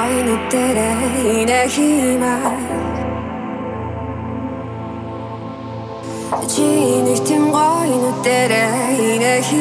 愛の手でいねひま。地にしても愛の手でいねひ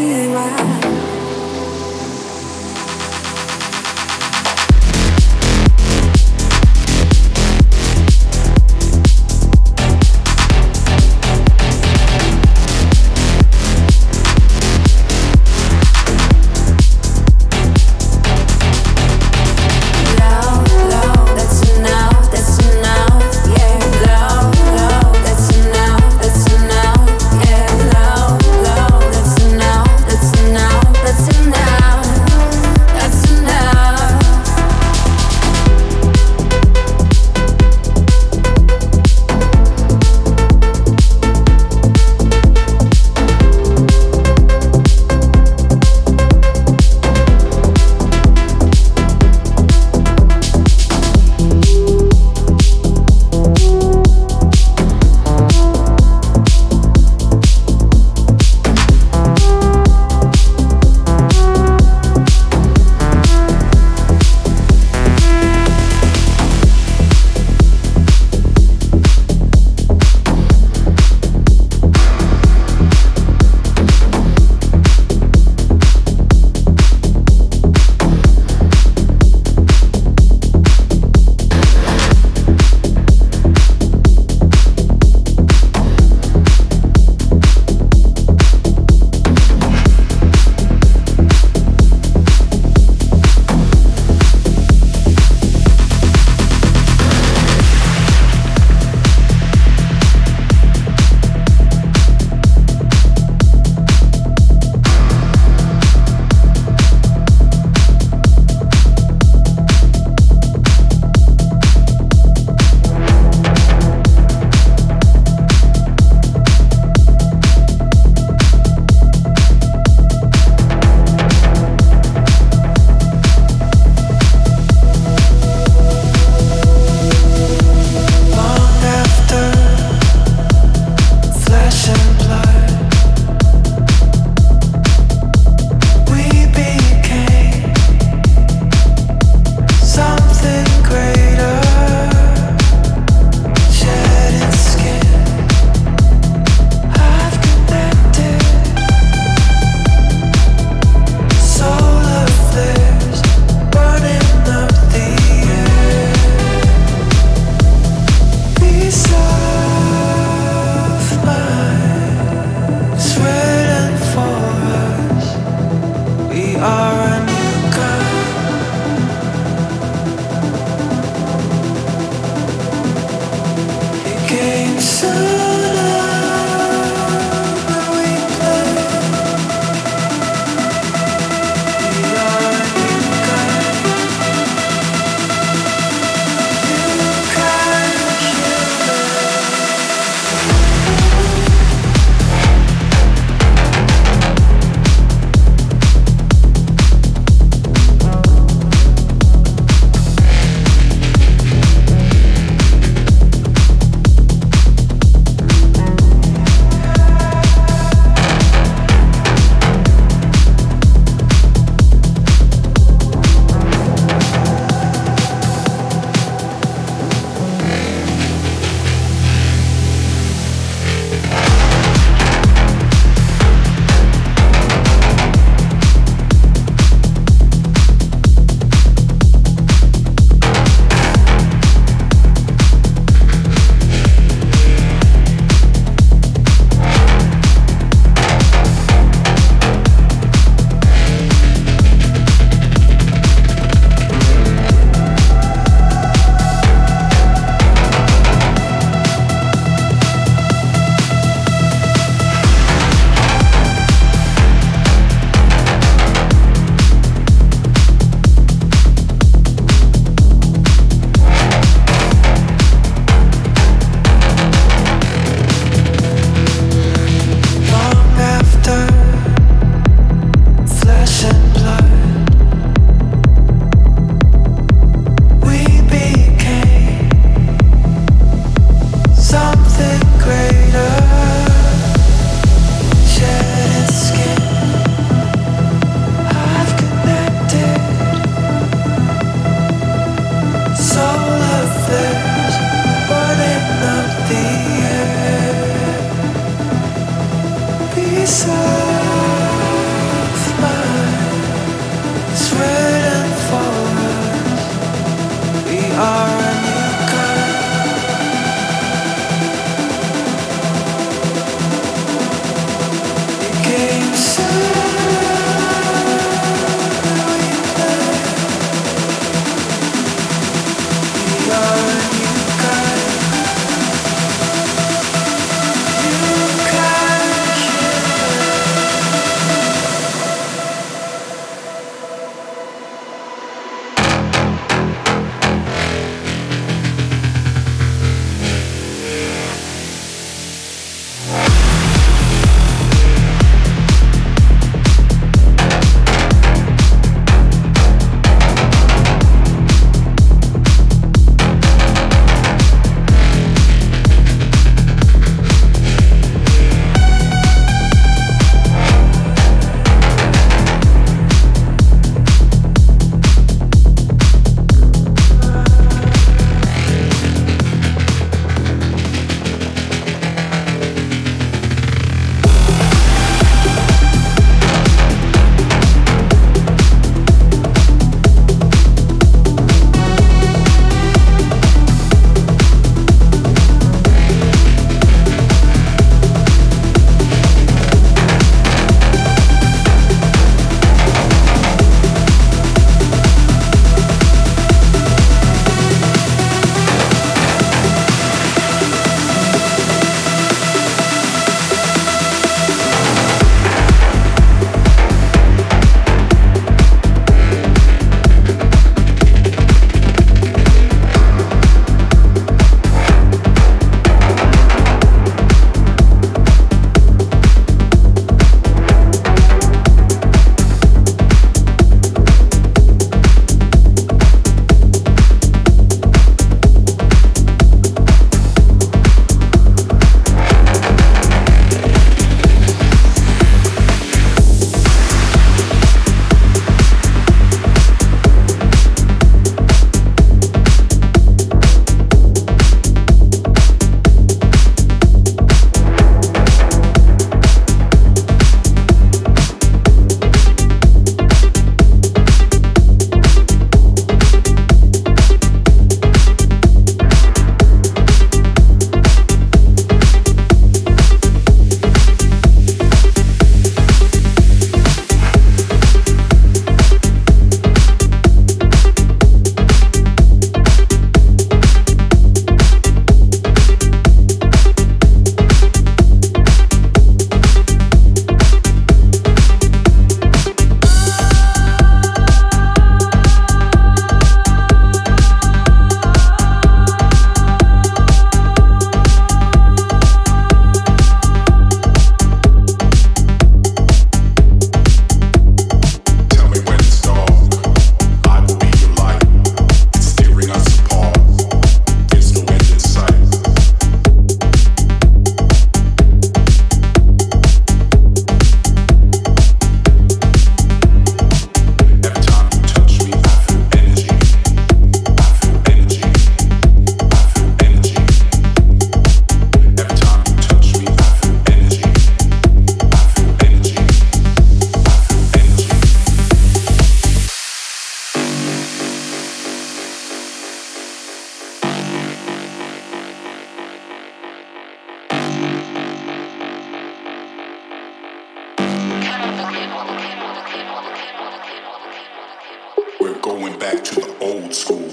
back to the old school.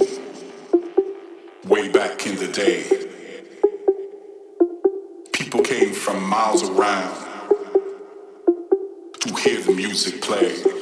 Way back in the day. People came from miles around to hear the music play.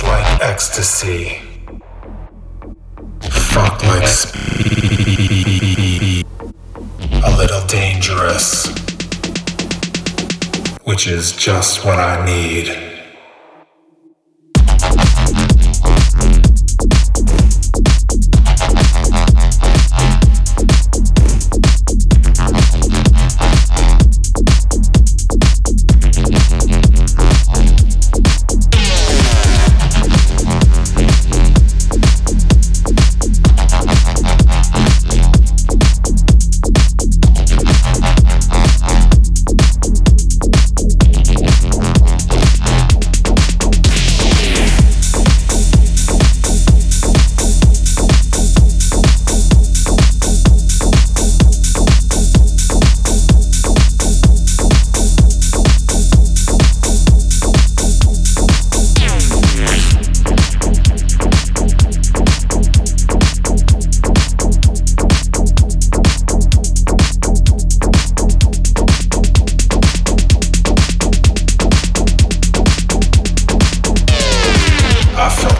Like ecstasy. Fuck like speed. A little dangerous. Which is just what I need.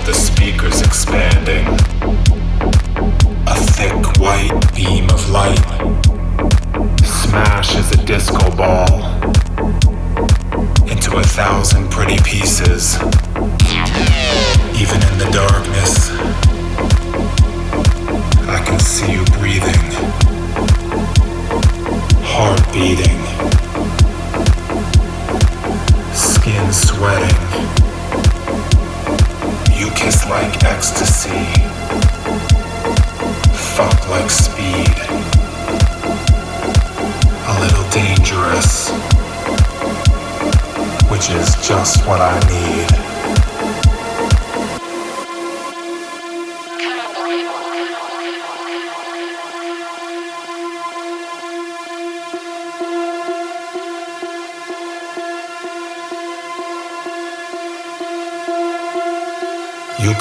the speakers expanding. A thick white beam of light smashes a disco ball into a thousand pretty pieces. Even in the darkness, I can see you breathing, heart beating, skin sweating. You kiss like ecstasy. Fuck like speed. A little dangerous. Which is just what I need.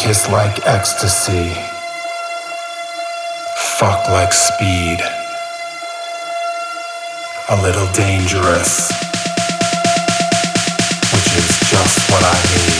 Kiss like ecstasy. Fuck like speed. A little dangerous. Which is just what I need.